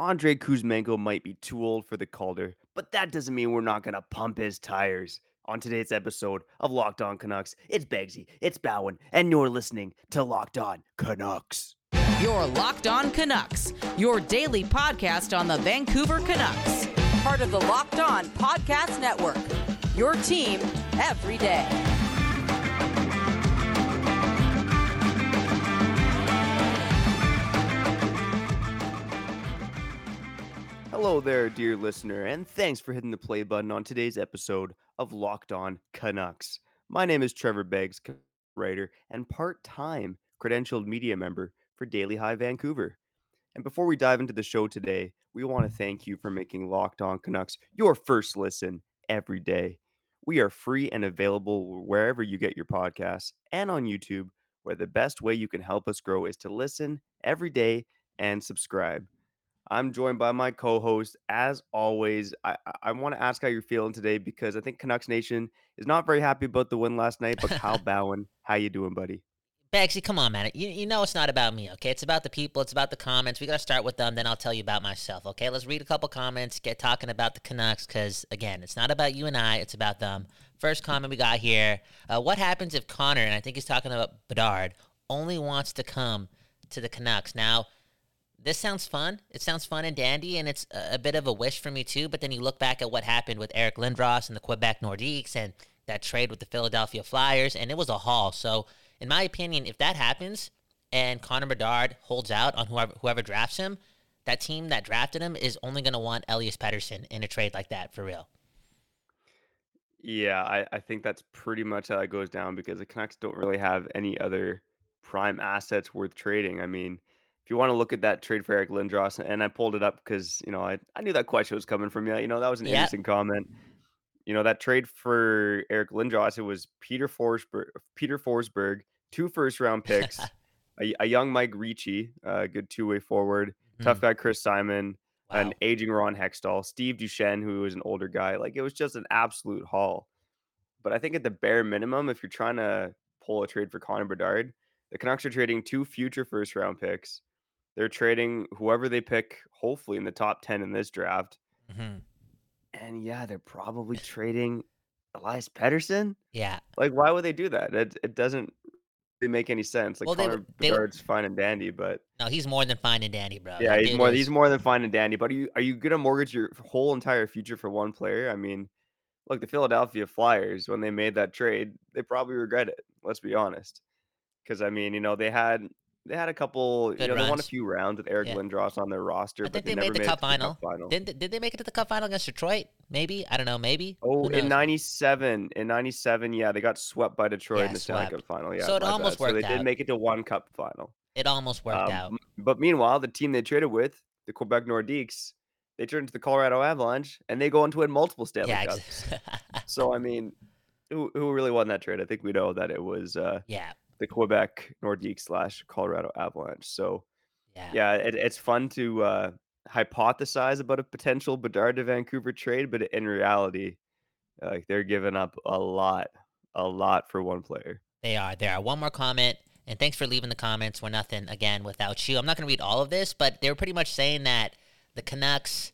Andre Kuzmenko might be too old for the Calder, but that doesn't mean we're not going to pump his tires. On today's episode of Locked On Canucks, it's Begsy, it's Bowen, and you're listening to Locked On Canucks. Your Locked On Canucks, your daily podcast on the Vancouver Canucks. Part of the Locked On Podcast Network. Your team every day. Hello there, dear listener, and thanks for hitting the play button on today's episode of Locked On Canucks. My name is Trevor Beggs, writer and part time credentialed media member for Daily Hive Vancouver. And before we dive into the show today, we want to thank you for making Locked On Canucks your first listen every day. We are free and available wherever you get your podcasts and on YouTube, where the best way you can help us grow is to listen every day and subscribe. I'm joined by my co-host. As always, I, I want to ask how you're feeling today because I think Canucks Nation is not very happy about the win last night. But Kyle Bowen, how you doing, buddy? Bagsy, come on, man. You, you know it's not about me, okay? It's about the people. It's about the comments. We got to start with them, then I'll tell you about myself, okay? Let's read a couple comments, get talking about the Canucks, because, again, it's not about you and I, it's about them. First comment we got here uh, What happens if Connor, and I think he's talking about Bedard, only wants to come to the Canucks? Now, this sounds fun. It sounds fun and dandy, and it's a, bit of a wish for me, too. But then you look back at what happened with Eric Lindros and the Quebec Nordiques and that trade with the Philadelphia Flyers, and it was a haul. So, in my opinion, if that happens and Connor Bedard holds out on whoever whoever drafts him, that team that drafted him is only going to want Elias Pettersson in a trade like that for real. Yeah, I, I think that's pretty much how it goes down because the Canucks don't really have any other prime assets worth trading. I mean, if you want to look at that trade for Eric Lindros, and I pulled it up because you know I, I knew that question was coming from you. You know that was an interesting comment. You know that trade for Eric Lindros, it was Peter Forsberg, Peter Forsberg, two first round picks, a, a young Mike Ricci, a good two way forward, tough Mhm. guy Chris Simon, Wow. an aging Ron Hextall, Steve Duchesne, who was an older guy. Like it was just an absolute haul. But I think at the bare minimum, if you're trying to pull a trade for Connor Bedard, the Canucks are trading two future first round picks. They're trading whoever they pick, hopefully in the top 10 in this draft. Mhm. And yeah, they're probably trading Elias Pettersson. Yeah. Like, why would they do that? It, it doesn't really make any sense. Like Well, Connor they Bedard's fine and dandy, but No, he's more than fine and dandy, bro. yeah, That he's more is- he's more than fine and dandy. But are you are you gonna mortgage your whole entire future for one player? I mean, look, the Philadelphia Flyers when they made that trade, they probably regret it. Let's be honest, because I mean, you know, they had they had a couple, you Good know, they won a few rounds with Eric Yeah. Lindros on their roster, I but think they, they, never made the made cup it to final. the cup final. Did, they- did they make it to the cup final against Detroit? Maybe. I don't know. Maybe. Oh, in '97, in '97, yeah, they got swept by Detroit Yeah, in the Stanley. Cup final. Yeah, So it almost bad. So they worked did make it to one Cup final. It almost worked Um, out. But meanwhile, the team they traded with, the Quebec Nordiques, they turned to the Colorado Avalanche, and they go on to win multiple Stanley Yeah. Cups. So I mean, who who really won that trade? I think we know that it was uh, yeah. The Quebec Nordiques slash Colorado Avalanche. So Yeah. yeah, it, it's fun to uh, hypothesize about a potential Bedard to Vancouver trade, but in reality, like they're giving up a lot, a lot for one player. They are. There are. One more comment, and thanks for leaving the comments. We're nothing again without you. I'm not going to read all of this, but they were pretty much saying that the Canucks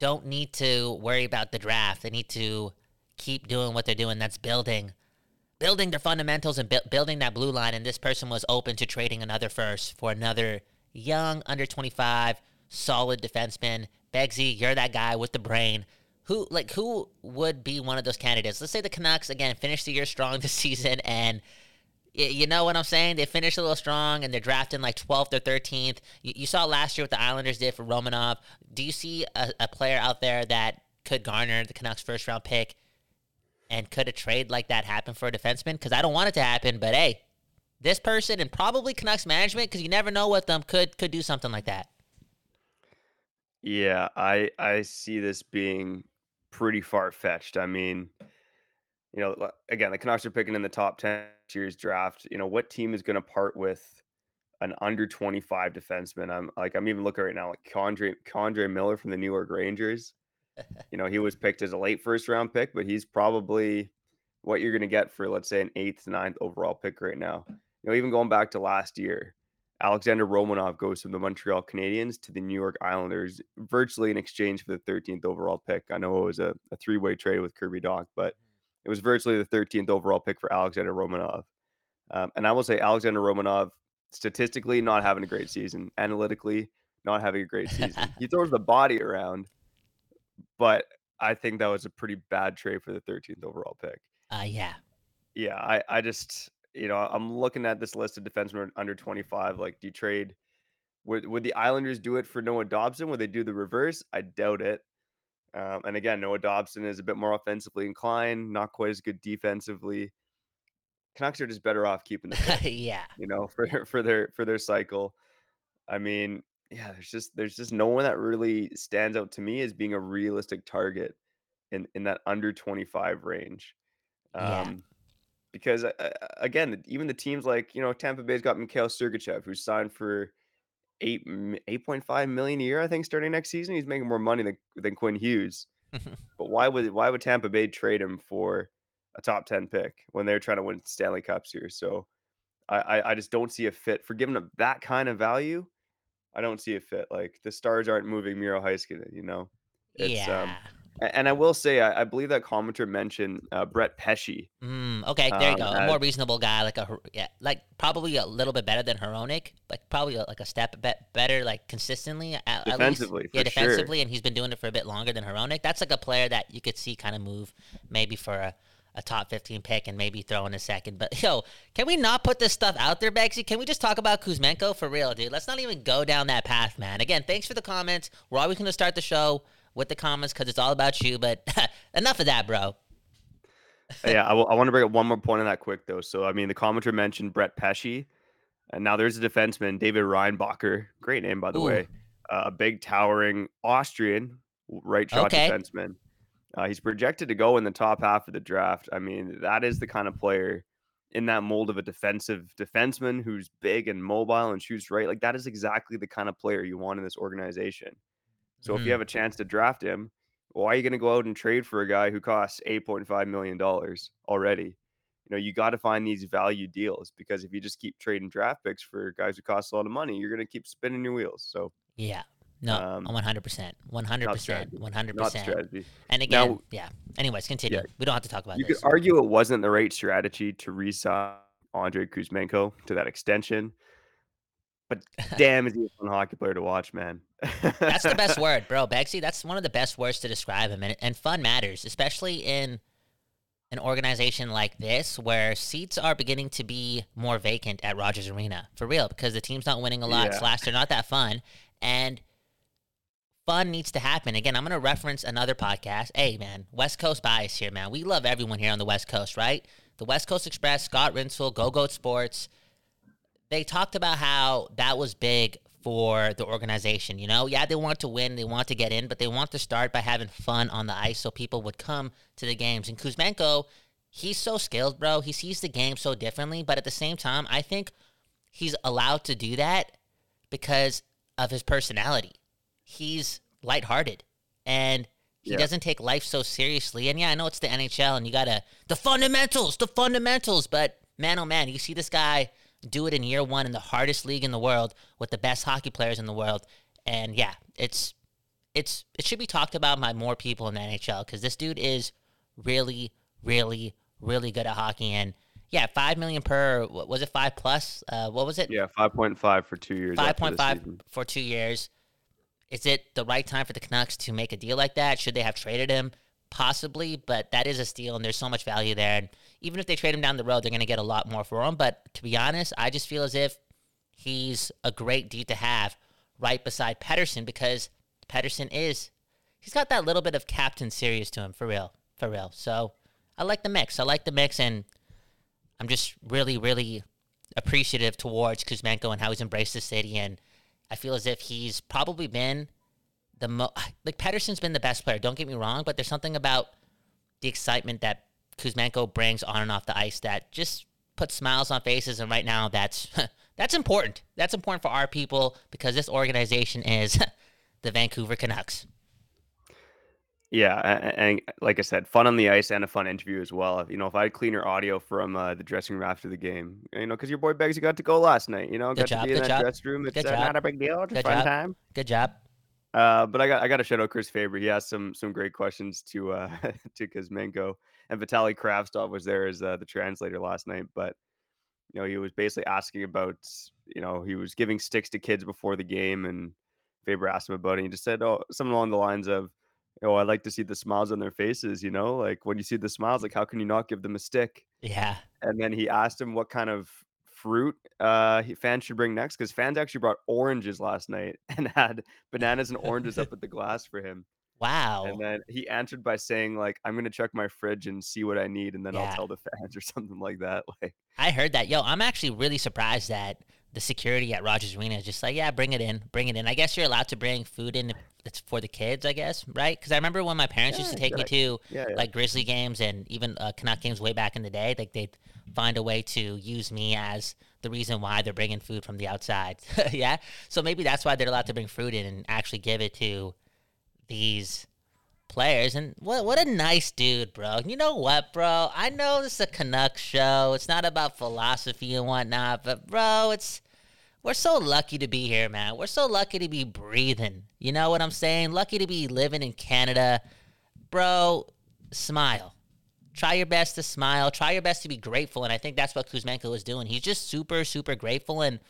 don't need to worry about the draft. They need to keep doing what they're doing. That's building, building their fundamentals and bu- building that blue line. And this person was open to trading another first for another young, under 25, solid defenseman. Begsy, you're that guy with the brain. Who like who would be one of those candidates? Let's say the Canucks again finish the year strong this season, and you know what I'm saying. They finish a little strong, and they're drafting like 12th or 13th. You, you saw last year what the Islanders did for Romanov. Do you see a, a player out there that could garner the Canucks first round pick? And could a trade like that happen for a defenseman? Because I don't want it to happen, but hey, this person and probably Canucks management, because you never know what them could could do something like that. Yeah, I I see this being pretty far fetched. I mean, you know, again, the Canucks are picking in the top 10 year's draft. You know, what team is going to part with an under 25 defenseman? I'm like, I'm even looking right now, like Condre, K'Andre Miller from the New York Rangers. You know, he was picked as a late first round pick, but he's probably what you're going to get for, let's say, an eighth, ninth overall pick right now. You know, even going back to last year, Alexander Romanov goes from the Montreal Canadiens to the New York Islanders, virtually in exchange for the 13th overall pick. I know it was a, a three way trade with Kirby Dach, but it was virtually the 13th overall pick for Alexander Romanov. Um, and I will say, Alexander Romanov, statistically, not having a great season, analytically, not having a great season. he throws the body around, but I think that was a pretty bad trade for the 13th overall pick. Uh, yeah. Yeah, I, I just, you know, I'm looking at this list of defensemen under 25. Like, do you trade? Would, would the Islanders do it for Noah Dobson? Would they do the reverse? I doubt it. Um, and again, Noah Dobson is a bit more offensively inclined, not quite as good defensively. Canucks are just better off keeping the yeah. you know, for for their for their cycle. I mean, yeah, there's just there's just no one that really stands out to me as being a realistic target in in that under 25 range. Yeah. Um, because uh, uh, again, even the teams like you know Tampa Bay's got Mikhail Sergachev, who's signed for eight eight point five million a year, I think, starting next season. He's making more money than than Quinn Hughes. but why would why would Tampa Bay trade him for a top ten pick when they're trying to win Stanley Cups here? So I I, I just don't see a fit for giving up that kind of value. I don't see a fit. Like the stars aren't moving Miro Heiskanen, you know. It's um yeah. a- and I will say I, I believe that commenter mentioned uh, Brett Pesce. Mm, okay, there you Um, go. A more reasonable guy, like a yeah, like probably a little bit better than Hronek, like probably a, like a step bet better, like consistently. At, at. Defensively, yeah, for sure. defensively, and he's been doing it for a bit longer than Hronek. That's like a player that you could see kind of move maybe for a, a top fifteen pick and maybe throw in a second. But yo, can we not put this stuff out there, Begsy? Can we just talk about Kuzmenko for real, dude? Let's not even go down that path, man. Again, thanks for the comments. We're always going to start the show with the comments because it's all about you. But enough of that, bro. yeah, I, want to bring up one more point on that quick though. So I mean, the commenter mentioned Brett Pesce, and now there's a defenseman, David Reinbacher. Great name, by the Ooh. way. Uh, a big, towering Austrian right shot Okay. defenseman. Uh, he's projected to go in the top half of the draft. I mean, that is the kind of player in that mold of a defensive defenseman who's big and mobile and shoots right. Like that is exactly the kind of player you want in this organization. So if Mhm. you have a chance to draft him, why are you going to go out and trade for a guy who costs eight point five million dollars already? You know, you got to find these value deals because if you just keep trading draft picks for guys who cost a lot of money, you're going to keep spinning your wheels. So Yeah. No, Um, one hundred percent, 100%. one hundred not percent. strategy. And again, Now- yeah. Anyways, continue. we don't have to talk about You this. You could argue it wasn't the right strategy to re-sign Andre Kuzmenko to that extension, but damn, is he a fun hockey player to watch, man. That's the best word, bro. Begsy, that's one of the best words to describe him. And, and fun matters, especially in an organization like this where seats are beginning to be more vacant at Rogers Arena. For real, because the team's not winning a lot, Yeah. slash, they're not that fun. And fun needs to happen. Again, I'm going to reference another podcast. Hey, man, West Coast bias here, man. We love everyone here on the West Coast, right? The West Coast Express, Scott Rinsel, Go Goat Sports. They talked about how that was big for the organization. You know, yeah, they want to win, they want to get in, but they want to start by having fun on the ice so people would come to the games. And Kuzmenko, he's so skilled, bro. He sees the game so differently, but at the same time, I think he's allowed to do that because of his personality. He's lighthearted and he Yeah. doesn't take life so seriously. And yeah, I know it's the NHL and you gotta the fundamentals, the fundamentals, but man oh man, you see this guy do it in year one in the hardest league in the world with the best hockey players in the world. And yeah, it's it's it should be talked about by more people in the NHL because this dude is really, really, really good at hockey. And yeah, five million per what was it five plus? Uh, what was it? yeah, five point five for two years. Five point five for two years. Is it the right time for the Canucks to make a deal like that? Should they have traded him? Possibly, but that is a steal, and there's so much value there. And even if they trade him down the road, they're going to get a lot more for him. But to be honest, I just feel as if he's a great D to have right beside Pettersson because Pettersson is he's got that little bit of captain serious to him for real, for real. So I like the mix. I like the mix, and I'm just really, really appreciative towards Kuzmenko and how he's embraced the city. And I feel as if he's probably been the most like Pettersson's been the best player. Don't get me wrong, but there's something about the excitement that Kuzmenko brings on and off the ice that just puts smiles on faces. And right now, that's that's important. That's important for our people because this organization is the Vancouver Canucks. Yeah, a- and, like I said, fun on the ice and a fun interview as well. You know, if I had cleaner audio from uh, the dressing room after the game, you know, because your boy Beggs, you got to go last night. You know, Good got job, to be in that job, dressing room. It's uh, not a big deal, just good fun job. time. Good job. Uh, but I got I got to shout out Chris Faber. He asked some some great questions to uh to Kuzmenko, and Vitaly Kravtsov was there as uh, the translator last night. But you know, he was basically asking about, you know, he was giving sticks to kids before the game, and Faber asked him about it. And he just said, oh, something along the lines of, oh, I like to see the smiles on their faces. You know, like when you see the smiles, like how can you not give them a stick? Yeah. And then he asked him what kind of fruit uh he, fans should bring next because fans actually brought oranges last night and had bananas and oranges up at the glass for him. Wow. And then he answered by saying, like, I'm gonna check my fridge and see what I need, and then Yeah. I'll tell the fans or something like that. Like, I heard that. Yo, I'm actually really surprised that the security at Rogers Arena is just like, yeah, bring it in, bring it in. I guess you're allowed to bring food in it's for the kids, I guess, right? Because I remember when my parents used to Yeah, take me to yeah, yeah. like Grizzly games and even uh, Canuck games way back in the day. Like they'd find a way to use me as the reason why they're bringing food from the outside. yeah, so maybe that's why they're allowed to bring food in and actually give it to these players. And what what a nice dude, bro. You know what, bro? I know this is a Canuck show. It's not about philosophy and whatnot, but bro, it's we're so lucky to be here, man. We're so lucky to be breathing. You know what I'm saying? Lucky to be living in Canada. Bro, smile. Try your best to smile. Try your best to be grateful. And I think that's what Kuzmenko is doing. He's just super, super grateful. And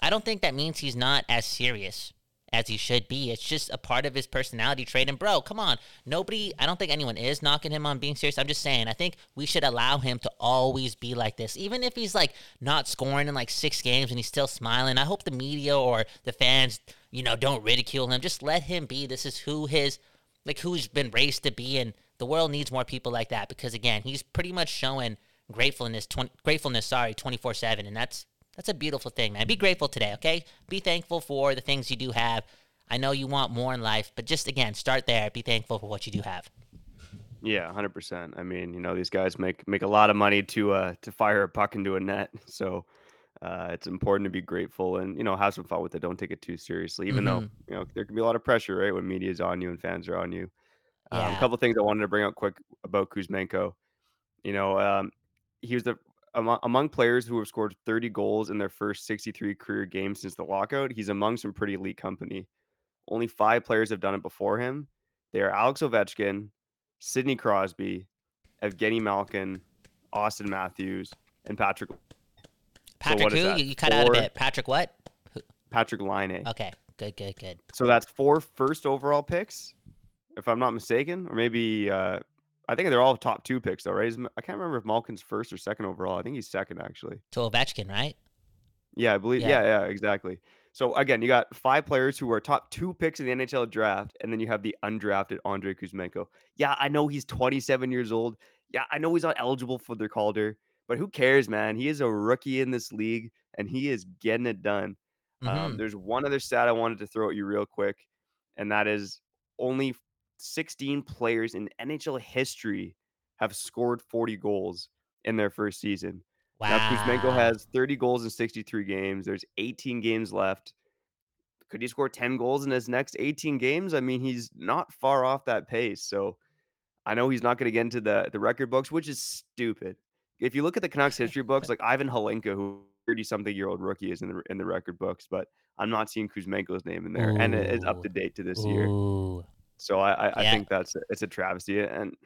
I don't think that means he's not as serious as he should be. It's just a part of his personality trait. And bro, come on. Nobody, I don't think anyone is knocking him on being serious. I'm just saying, I think we should allow him to always be like this. Even if he's like not scoring in like six games and he's still smiling. I hope the media or the fans, you know, don't ridicule him. Just let him be. This is who his, like, who he's been raised to be. And the world needs more people like that because, again, he's pretty much showing gratefulness, 20, gratefulness, sorry, 24 7. And that's, that's a beautiful thing, man. Be grateful today, okay? Be thankful for the things you do have. I know you want more in life, but just again, start there. Be thankful for what you do have. Yeah, hundred percent. I mean, you know, these guys make make a lot of money to uh to fire a puck into a net, so uh, it's important to be grateful and you know have some fun with it. Don't take it too seriously, even though Mhm. you know there can be a lot of pressure, right, when media is on you and fans are on you. Um, a Yeah. couple things I wanted to bring up quick about Kuzmenko. You know, um, he was the among, among players who have scored 30 goals in their first 63 career games since the lockout. He's among some pretty elite company. Only five players have done it before him. They are Alex Ovechkin, Sidney Crosby, Evgeny Malkin, Auston Matthews, and Patrick Patrick, is who? You, cut out a bit. Patrick, what? Patrik Laine. Okay, good, good, good. So that's four first overall picks, if I'm not mistaken, or maybe uh, I think they're all top two picks though, right? Is, I can't remember if Malkin's first or second overall. I think he's second actually. To Ovechkin, right? Yeah, I believe. Yeah. Yeah, yeah, exactly. So again, you got five players who are top two picks in the NHL draft, and then you have the undrafted Andre Kuzmenko. Yeah, I know he's 27 years old. Yeah, I know he's not eligible for the Calder, but who cares, man? He is a rookie in this league, and he is getting it done. Um, Mhm. there's one other stat I wanted to throw at you real quick, and that is only 16 players in NHL history have scored 40 goals in their first season. Wow. Now Kuzmenko has 30 goals in 63 games. There's 18 games left. Could he score 10 goals in his next 18 games? I mean, he's not far off that pace. So I know he's not going to get into the the record books, which is stupid. If you look at the Canucks history books, like Ivan Hlinka, who 30 something year old rookie is in the in the record books, but I'm not seeing Kuzmenko's name in there, and it is up to date to this year. So I I, I think that's a, it's a travesty, and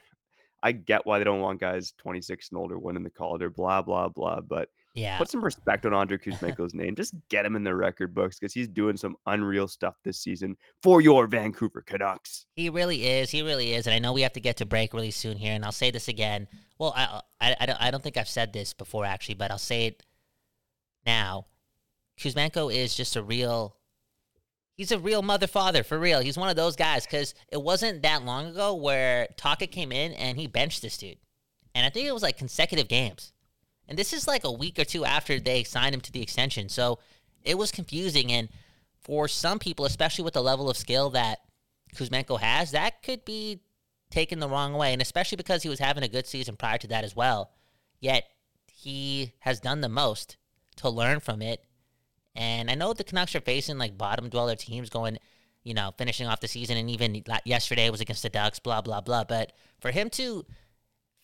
I get why they don't want guys 26 and older winning the Calder, blah blah blah. But Yeah. put some respect on Andre Kuzmenko's name. Just get him in the record books because he's doing some unreal stuff this season for your Vancouver Canucks. He really is. He really is. And I know we have to get to break really soon here. And I'll say this again. Well, I uh, I, I, don't, I don't think I've said this before, actually, but I'll say it now. Kuzmenko is just a real. He's a real mother father for real. He's one of those guys because it wasn't that long ago where Taka came in and he benched this dude, and I think it was like consecutive games, and this is like a week or two after they signed him to the extension. So it was confusing, and for some people, especially with the level of skill that Kuzmenko has, that could be taken the wrong way, and especially because he was having a good season prior to that as well. Yet he has done the most to learn from it. And I know the Canucks are facing like bottom dweller teams going, you know, finishing off the season, and even yesterday was against the Ducks, blah blah blah. But for him to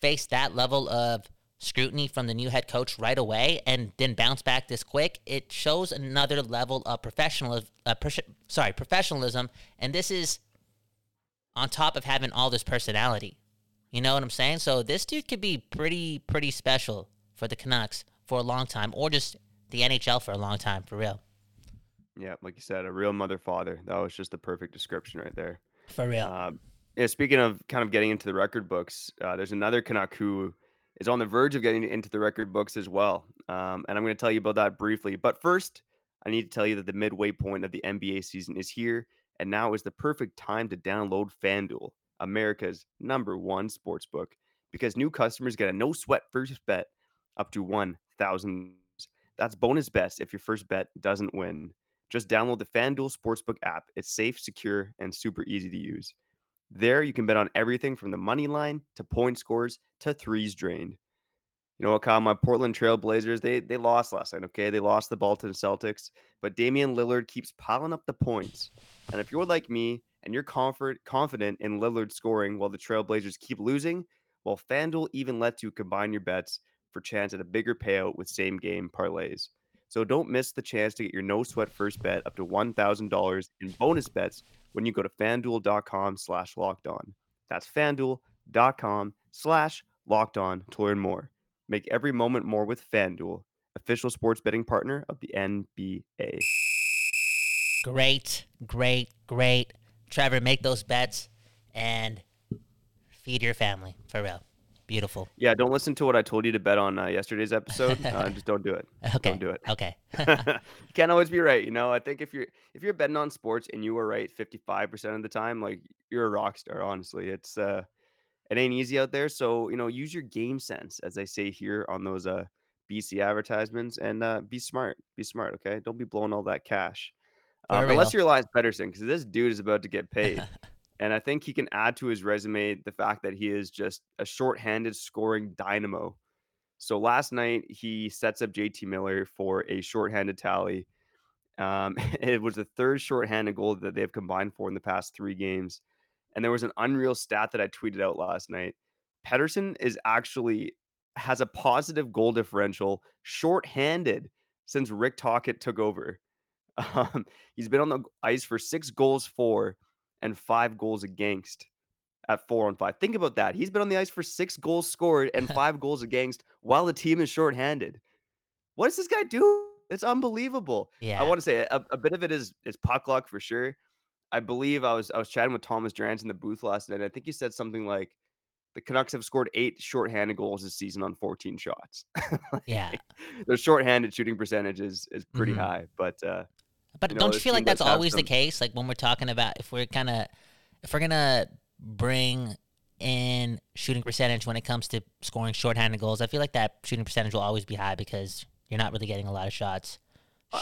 face that level of scrutiny from the new head coach right away and then bounce back this quick, it shows another level of professionalism. Uh, sorry, professionalism, and this is on top of having all this personality. You know what I'm saying? So this dude could be pretty pretty special for the Canucks for a long time, or just the NHL for a long time, for real. Yeah, like you said, a real mother father. That was just the perfect description right there. For real. Um, yeah, speaking of kind of getting into the record books, uh, there's another Canuck who is on the verge of getting into the record books as well. Um, and I'm going to tell you about that briefly. But first, I need to tell you that the midway point of the NBA season is here, and now is the perfect time to download FanDuel, America's number one sports book, because new customers get a no sweat first bet up to 1,000. That's bonus bets if your first bet doesn't win. Just download the FanDuel Sportsbook app. It's safe, secure, and super easy to use. There, you can bet on everything from the money line to point scores to threes drained. You know what, Kyle? My Portland Trailblazers, they they lost last night, okay? They lost the the Celtics, but Damian Lillard keeps piling up the points. And if you're like me and you're comfort, confident in Lillard scoring while the Trailblazers keep losing, well, FanDuel even lets you combine your bets for chance at a bigger payout with same game parlays. So don't miss the chance to get your no sweat first bet up to $1,000 in bonus bets when you go to fanduel.com slash locked on. That's fanduel.com slash locked on to learn more. Make every moment more with FanDuel, official sports betting partner of the NBA. Great, great, great. Trevor, make those bets and feed your family for real. Beautiful. Yeah, don't listen to what I told you to bet on uh, yesterday's episode. Uh, just don't do it. Okay. Don't do it. Okay. you can't always be right, you know. I think if you're if you're betting on sports and you are right 55% of the time, like you're a rock star, honestly. It's uh it ain't easy out there, so, you know, use your game sense as they say here on those uh BC advertisements and uh be smart. Be smart, okay? Don't be blowing all that cash. Um, unless you're Elias Pettersson, because this dude is about to get paid. And I think he can add to his resume the fact that he is just a shorthanded scoring dynamo. So last night he sets up JT Miller for a shorthanded tally. Um, it was the third shorthanded goal that they've combined for in the past three games. And there was an unreal stat that I tweeted out last night. Pettersson is actually has a positive goal differential shorthanded since Rick Tocchet took over. Um, he's been on the ice for six goals for and five goals against at four on five. Think about that. He's been on the ice for six goals scored and five goals against while the team is shorthanded. What does this guy do? It's unbelievable. Yeah. I want to say a, a, bit of it is is puck luck for sure. I believe I was I was chatting with Thomas Drance in the booth last night. I think he said something like the Canucks have scored eight shorthanded goals this season on 14 shots. like, yeah. Their shorthanded shooting percentage is is pretty mm-hmm. high, but uh but you know, don't you feel like that's always some... the case? Like when we're talking about if we're kind of if we're gonna bring in shooting percentage when it comes to scoring shorthanded goals, I feel like that shooting percentage will always be high because you're not really getting a lot of shots.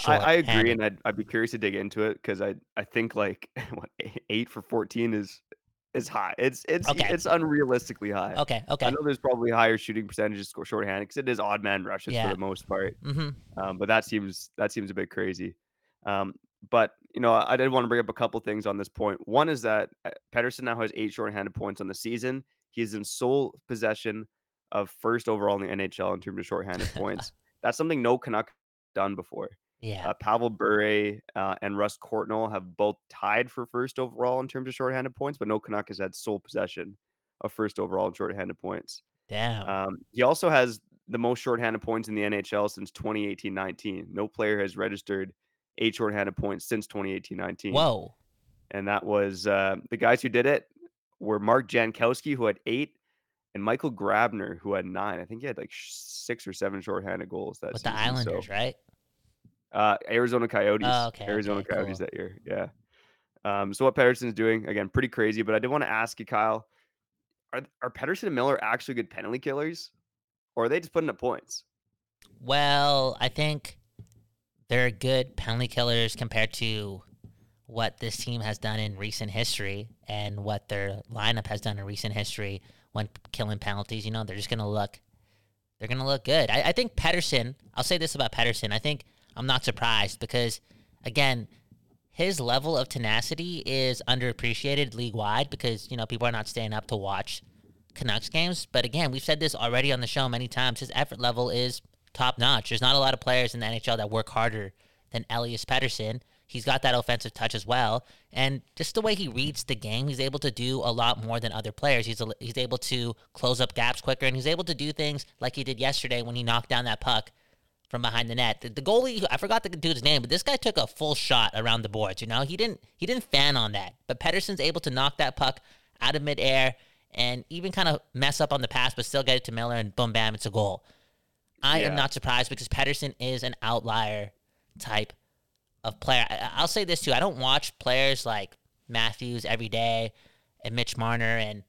I, I, agree, and I'd, I'd be curious to dig into it because I I think like what eight for fourteen is is high. It's it's okay. it's unrealistically high. Okay, okay. I know there's probably higher shooting percentages shorthanded because it is odd man rushes yeah. for the most part. Mm-hmm. Um, but that seems that seems a bit crazy. Um, but you know, I did want to bring up a couple things on this point. One is that Pettersson now has eight shorthanded points on the season. He's in sole possession of first overall in the NHL in terms of shorthanded points. That's something no Canuck done before. Yeah. Uh, Pavel Bure uh, and Russ Courtnall have both tied for first overall in terms of shorthanded points, but no Canuck has had sole possession of first overall in shorthanded points. Damn. Um, he also has the most shorthanded points in the NHL since 2018-19. No player has registered eight shorthanded points since 2018-19. Whoa. And that was uh, the guys who did it were Mark Jankowski, who had eight, and Michael Grabner, who had nine. I think he had like six or seven shorthanded goals that With season. the Islanders, so, right? Uh, Arizona Coyotes. Oh, okay, Arizona okay, Coyotes cool. that year. Yeah. Um, so what Pettersson's doing again, pretty crazy. But I did want to ask you, Kyle, are are Pettersson and Miller actually good penalty killers, or are they just putting up points? Well, I think they're good penalty killers compared to what this team has done in recent history and what their lineup has done in recent history when killing penalties. You know, they're just gonna look they're gonna look good. I, I think Pettersson, I'll say this about Pettersson, I think I'm not surprised because again, his level of tenacity is underappreciated league wide because you know people are not staying up to watch Canucks games. But again, we've said this already on the show many times. His effort level is top notch. There's not a lot of players in the NHL that work harder than Elias Pettersson. He's got that offensive touch as well, and just the way he reads the game, he's able to do a lot more than other players. He's a, he's able to close up gaps quicker, and he's able to do things like he did yesterday when he knocked down that puck from behind the net. The, the goalie, I forgot the dude's name, but this guy took a full shot around the boards. You know, he didn't he didn't fan on that, but Pettersson's able to knock that puck out of midair and even kind of mess up on the pass, but still get it to Miller, and boom, bam, it's a goal. I Yeah. am not surprised because Pettersson is an outlier type of player. I, I'll say this too: I don't watch players like Matthews every day, and Mitch Marner and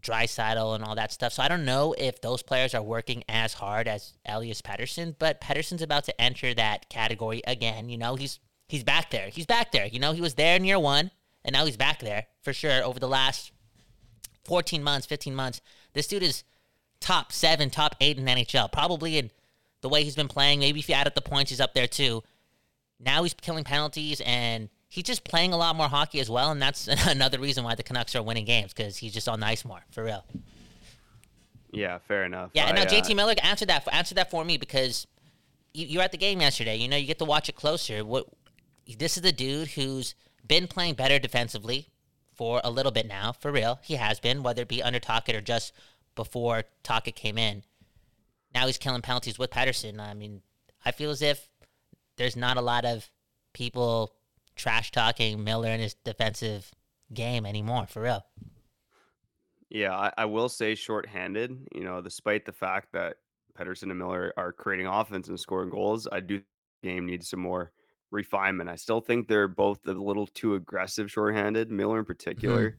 Draisaitl and all that stuff. So I don't know if those players are working as hard as Elias Pettersson, but Pettersson's about to enter that category again. You know, he's he's back there. He's back there. You know, he was there in year one, and now he's back there for sure. Over the last 14 months, 15 months, this dude is top seven, top eight in NHL. Probably in the way he's been playing. Maybe if you add up the points, he's up there too. Now he's killing penalties and he's just playing a lot more hockey as well. And that's another reason why the Canucks are winning games because he's just on the ice more, for real. Yeah, fair enough. Yeah, and now uh, JT Miller, answer that. Answer that for me because you, you were at the game yesterday. You know, you get to watch it closer. What? This is the dude who's been playing better defensively for a little bit now, for real. He has been, whether it be under Tocchet or just before Tocchet came in. Now he's killing penalties with Pettersson. I mean, I feel as if there's not a lot of people trash talking Miller in his defensive game anymore, for real. Yeah, I, I will say shorthanded, you know, despite the fact that Pettersson and Miller are creating offense and scoring goals, I do think the game needs some more refinement. I still think they're both a little too aggressive shorthanded, Miller in mm-hmm. particular.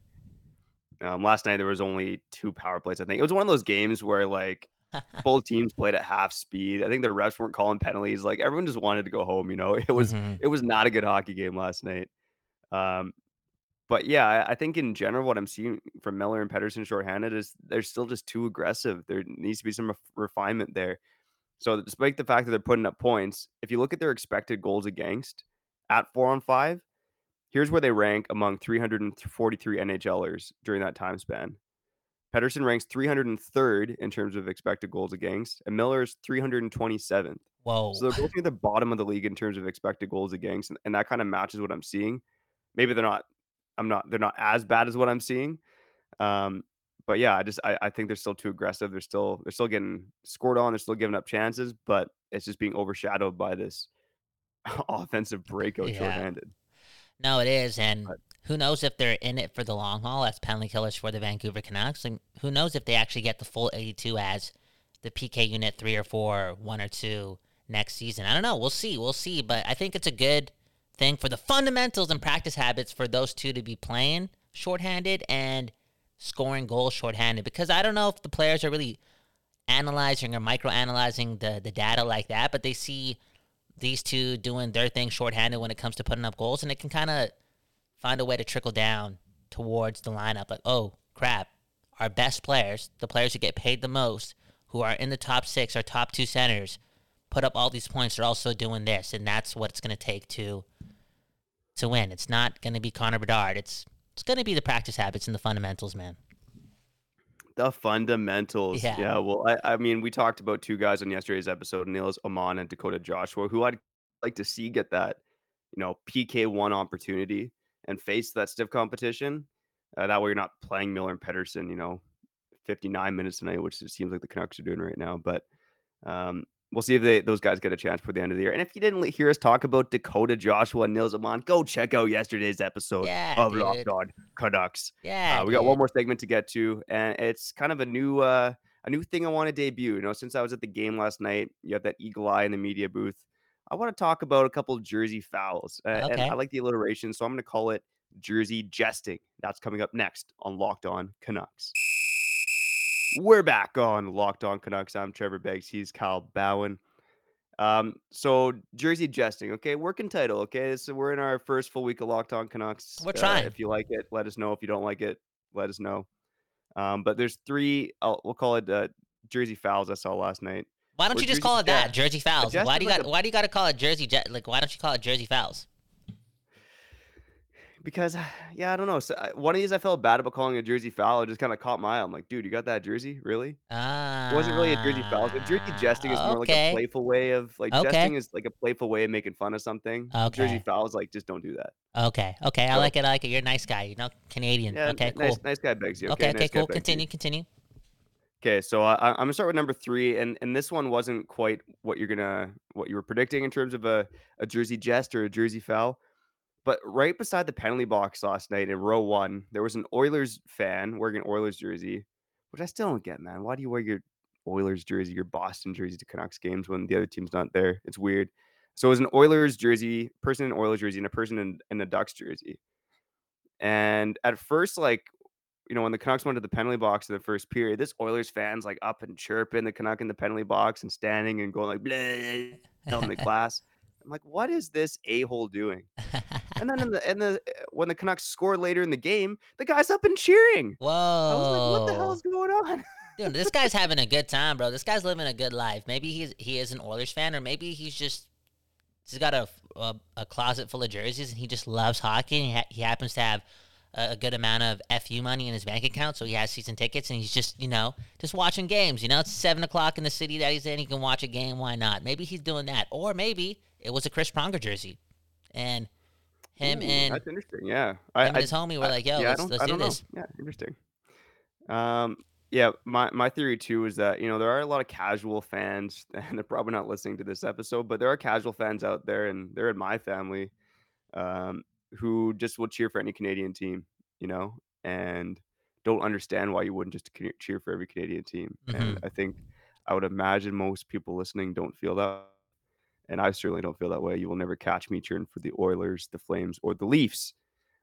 Um, last night there was only two power plays. I think it was one of those games where like both teams played at half speed. I think the refs weren't calling penalties. Like everyone just wanted to go home. You know, it was Mhm. it was not a good hockey game last night. Um, but yeah, I, I think in general, what I'm seeing from Miller and Pettersson shorthanded is they're still just too aggressive. There needs to be some ref- refinement there. So, despite the fact that they're putting up points, if you look at their expected goals against at four on five, here's where they rank among 343 NHLers during that time span. Pettersson ranks 303rd in terms of expected goals against, and Miller is 327th. Whoa. So they're both near the bottom of the league in terms of expected goals against, and, and that kind of matches what I'm seeing. Maybe they're not. I'm not. They're not as bad as what I'm seeing. Um, but yeah, I just I, I think they're still too aggressive. They're still they're still getting scored on. They're still giving up chances, but it's just being overshadowed by this offensive breakout Yeah. shorthanded. No, it is, and But- who knows if they're in it for the long haul as penalty killers for the Vancouver Canucks, and who knows if they actually get the full 82 as the PK unit three or four, one or two next season. I don't know. We'll see. We'll see. But I think it's a good thing for the fundamentals and practice habits for those two to be playing shorthanded and scoring goals shorthanded because I don't know if the players are really analyzing or micro analyzing the, the data like that, but they see these two doing their thing shorthanded when it comes to putting up goals, and it can kind of find a way to trickle down towards the lineup. Like, oh crap, our best players, the players who get paid the most, who are in the top six, our top two centers, put up all these points. They're also doing this, and that's what it's going to take to to win. It's not going to be Connor Bedard. It's it's going to be the practice habits and the fundamentals, man. The fundamentals. Yeah. Yeah. well, I, I mean, we talked about two guys on yesterday's episode, Nils Åman and Dakota Joshua, who I'd like to see get that, you know, PK one opportunity and face that stiff competition. Uh, that way you're not playing Miller and Pettersson, you know, 59 minutes tonight, which it seems like the Canucks are doing right now. But um, we'll see if they those guys get a chance for the end of the year. And if you didn't hear us talk about Dakota Joshua and Nils Åman, go check out yesterday's episode Yeah, of dude. Locked On Canucks. Yeah, Uh, we got dude. one more segment to get to, and it's kind of a new uh, a new thing I want to debut. You know, since I was at the game last night, you have that eagle eye in the media booth. I want to talk about a couple of jersey fouls, uh, and I like the alliteration, so I'm going to call it jersey jesting. That's coming up next on Locked On Canucks. We're back on Locked On Canucks. I'm Trevor Beggs. He's Kyle Bowen. Um, so jersey jesting, okay, working title, okay. So we're in our first full week of Locked On Canucks. We're Uh, trying. if you like it, let us know. If you don't like it, let us know. Um, but there's three. I'll, we'll call it uh, jersey fouls I saw last night. Why don't or you just call it that? Jersey fouls. Why do you like got a- why do you got to call it Jersey Jet? Like why don't you call it Jersey fouls? Because yeah, I don't know. So, uh, one of these I felt bad about calling a jersey foul. It just kind of caught my eye. I'm like, dude, you got that jersey? Really? It wasn't really a jersey foul. So jersey jesting is Ah, more like a okay. playful way of like Okay. jesting is like a playful way of making fun of something. Jersey Okay. foul is like just don't do that. Okay. Okay. I So- like it. I like it. You're a nice guy. You're not Canadian. Yeah, okay. Cool. nice, nice guy begs you. Okay. Okay, Okay. nice guy cool. begs you. Continue. Continue. Okay, so I, I- I'm gonna start with number three, and and this one wasn't quite what you're gonna what you were predicting in terms of a a jersey jest or a jersey foul, but right beside the penalty box last night in row one, there was an Oilers fan wearing an Oilers jersey, which I still don't get, man. Why do you wear your Oilers jersey, your Boston jersey to Canucks games when the other team's not there? It's weird. So it was an Oilers jersey, person in an Oilers jersey, and a person in, in a Ducks jersey. And at first, like you know, when the Canucks went to the penalty box in the first period, this Oilers fans like up and chirping the Canuck in the penalty box and standing and going like blah on the glass. I'm like, what is this a hole doing? And then in the and the uh, when the Canucks scored later in the game, the guy's up and cheering. Whoa. I was like, what the hell is going on? Dude, this guy's having a good time, bro. This guy's living a good life. Maybe he's he is an Oilers fan, or maybe he's just he's got a a, a closet full of jerseys, and he just loves hockey. And he, ha- he happens to have a, a good amount of fu money in his bank account, so he has season tickets, and he's just you know just watching games. You know, it's seven o'clock in the city that he's in. He can watch a game. Why not? Maybe he's doing that, or maybe it was a Chris Pronger jersey, and him Ooh, and that's interesting. Yeah, him I, and I his homie were I- like, "Yo, yeah, let's let's do don't know. this." Yeah, interesting. Um, yeah, my my theory too is that you know there are a lot of casual fans, and they're probably not listening to this episode, but there are casual fans out there, and they're in my family, um, who just will cheer for any Canadian team, you know, and don't understand why you wouldn't just cheer for every Canadian team. And Mhm. I think I would imagine most people listening don't feel that. And I certainly don't feel that way. You will never catch me cheering for the Oilers, the Flames, or the Leafs.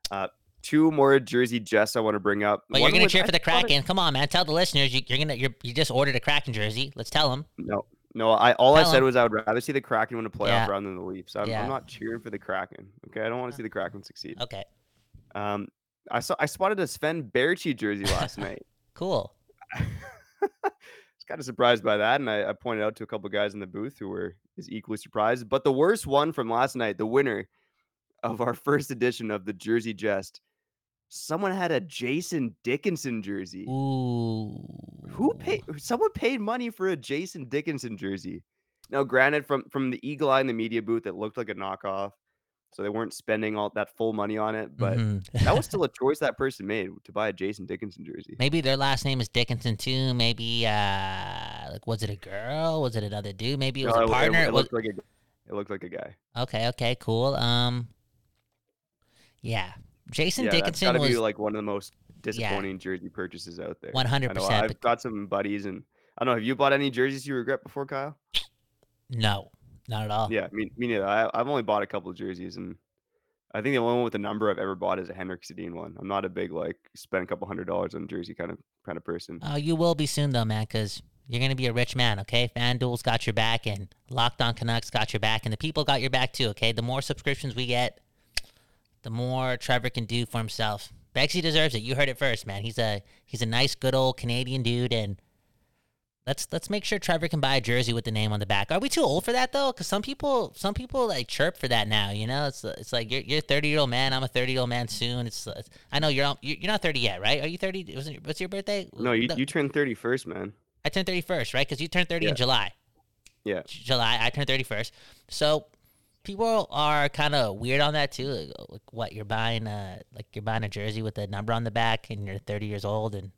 Uh, two more Jersey Jess I want to bring up. But you're gonna cheer I for the thought it- Kraken. Come on, man. Tell the listeners you, you're gonna you're, you just ordered a Kraken jersey. Let's tell them. No, no. I all I Tell said 'em. was I would rather see the Kraken win a playoff Yeah. round than the Leafs. I'm, Yeah. I'm not cheering for the Kraken. Okay, I don't want to see the Kraken succeed. Okay, Um, I saw I spotted a Sven Baertschi jersey last night. cool. was kind of surprised by that, and I, I pointed out to a couple guys in the booth who were is equally surprised. But the worst one from last night, the winner of our first edition of the Jersey Jest, someone had a Jason Dickinson jersey. Ooh. Who paid? Someone paid money for a Jason Dickinson jersey. Now, granted, from from the eagle eye in the media booth, it looked like a knockoff, so they weren't spending all that full money on it. But Mhm. that was still a choice that person made to buy a Jason Dickinson jersey. maybe their last name is Dickinson too. Maybe uh, like was it a girl? Was it another dude? Maybe it was No, a it- it- partner. It, Was- looked like a. It looked like a guy. okay, okay, cool. Um, yeah, Jason yeah, that's Dickinson got to was be like one of the most disappointing jersey purchases out there. 100%, I know, I've got some buddies, and I don't know. Have you bought any jerseys you regret before, Kyle? no, not at all. Yeah, me, me neither. I, I've only bought a couple of jerseys, and I think the only one with the number I've ever bought is a Henrik Sedin one. I'm not a big like spend a couple hundred dollars on a jersey kind of kind of person. Oh, you will be soon though, man, because you're gonna be a rich man. Okay, FanDuel's got your back, and Locked On Canucks got your back, and the people got your back too. Okay, the more subscriptions we get, the more Trevor can do for himself. Bexy deserves it. You heard it first, man. He's a he's a nice, good old Canadian dude, and let's let's make sure Trevor can buy a jersey with the name on the back. Are we too old for that though? Because some people some people like chirp for that now. You know, it's it's like you're you're a 30 year old man. I'm a 30 year old man soon. It's, it's I know you're you're not 30 yet, right? Are you 30? Was it, what's your birthday? No, you you turned 31st, man. I turned 31st, right? Because you turned 30 Yeah. in July. Yeah. July. I turned 31st. So people are kind of weird on that too. Like, like, what you're buying, uh, like you're buying a jersey with a number on the back, and you're 30 years old, and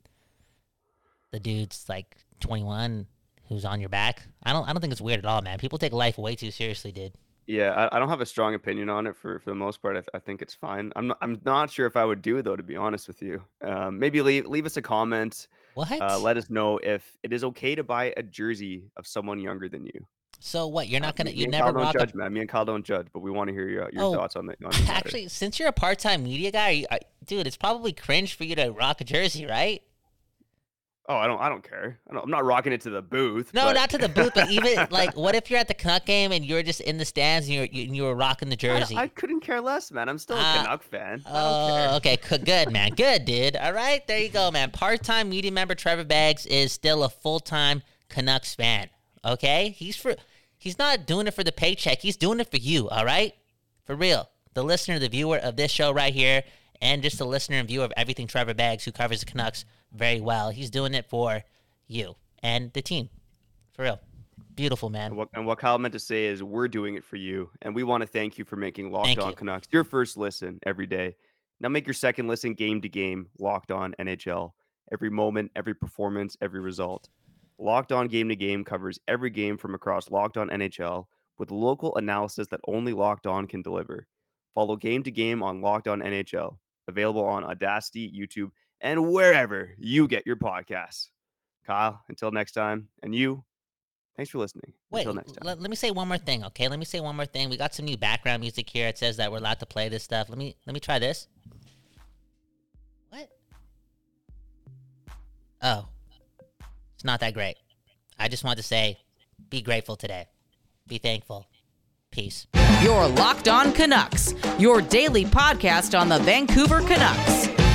the dude's like 21, who's on your back. I don't. I don't think it's weird at all, man. People take life way too seriously, dude. Yeah, I, I don't have a strong opinion on it for for the most part. I, th- I think it's fine. I'm not, I'm not sure if I would do it though, to be honest with you. Um, maybe leave leave us a comment. What? Uh, let us know if it is okay to buy a jersey of someone younger than you. so what? You're Uh, not gonna. me You never Kyle don't rock a judge, man. Me and Kyle don't judge, but we want to hear your, your Oh, thoughts on the on this matter. Actually, since you're a part-time media guy, you, dude, it's probably cringe for you to rock a jersey, right? Oh, I don't. I don't care. I don't, I'm not rocking it to the booth. No, but not to the booth, but even like, what if you're at the Canuck game and you're just in the stands and you're you, and you were rocking the jersey? I couldn't care less, man. I'm still a Ah, Canuck fan. Oh, okay, good man, good dude. All right, there you go, man. Part-time media member Trevor Beggs is still a full-time Canucks fan. Okay, he's for he's not doing it for the paycheck. He's doing it for you. All right, for real. the listener, the viewer of this show right here, and just the listener and viewer of everything Trevor Beggs, who covers the Canucks very well. He's doing it for you and the team. For real. Beautiful, man. And what, and what Kyle meant to say is we're doing it for you. And we want to thank you for making Locked Thank On you. Canucks your first listen every day. Now make your second listen game to game, Locked On NHL. Every moment, every performance, every result. Locked On Game to Game covers every game from across Locked On NHL with local analysis that only Locked On can deliver. Follow Game to Game on Locked On NHL, available on Audacy, YouTube, and wherever you get your podcasts. Kyle, until next time, and you, thanks for listening. Wait, until next time. let, let me say one more thing, okay? Let me say one more thing. We got some new background music here. It says that we're allowed to play this stuff. Let me let me try this. What? Oh. It's not that great. I just want to say be grateful today. Be thankful. Peace. Your Locked On Canucks, your daily podcast on the Vancouver Canucks.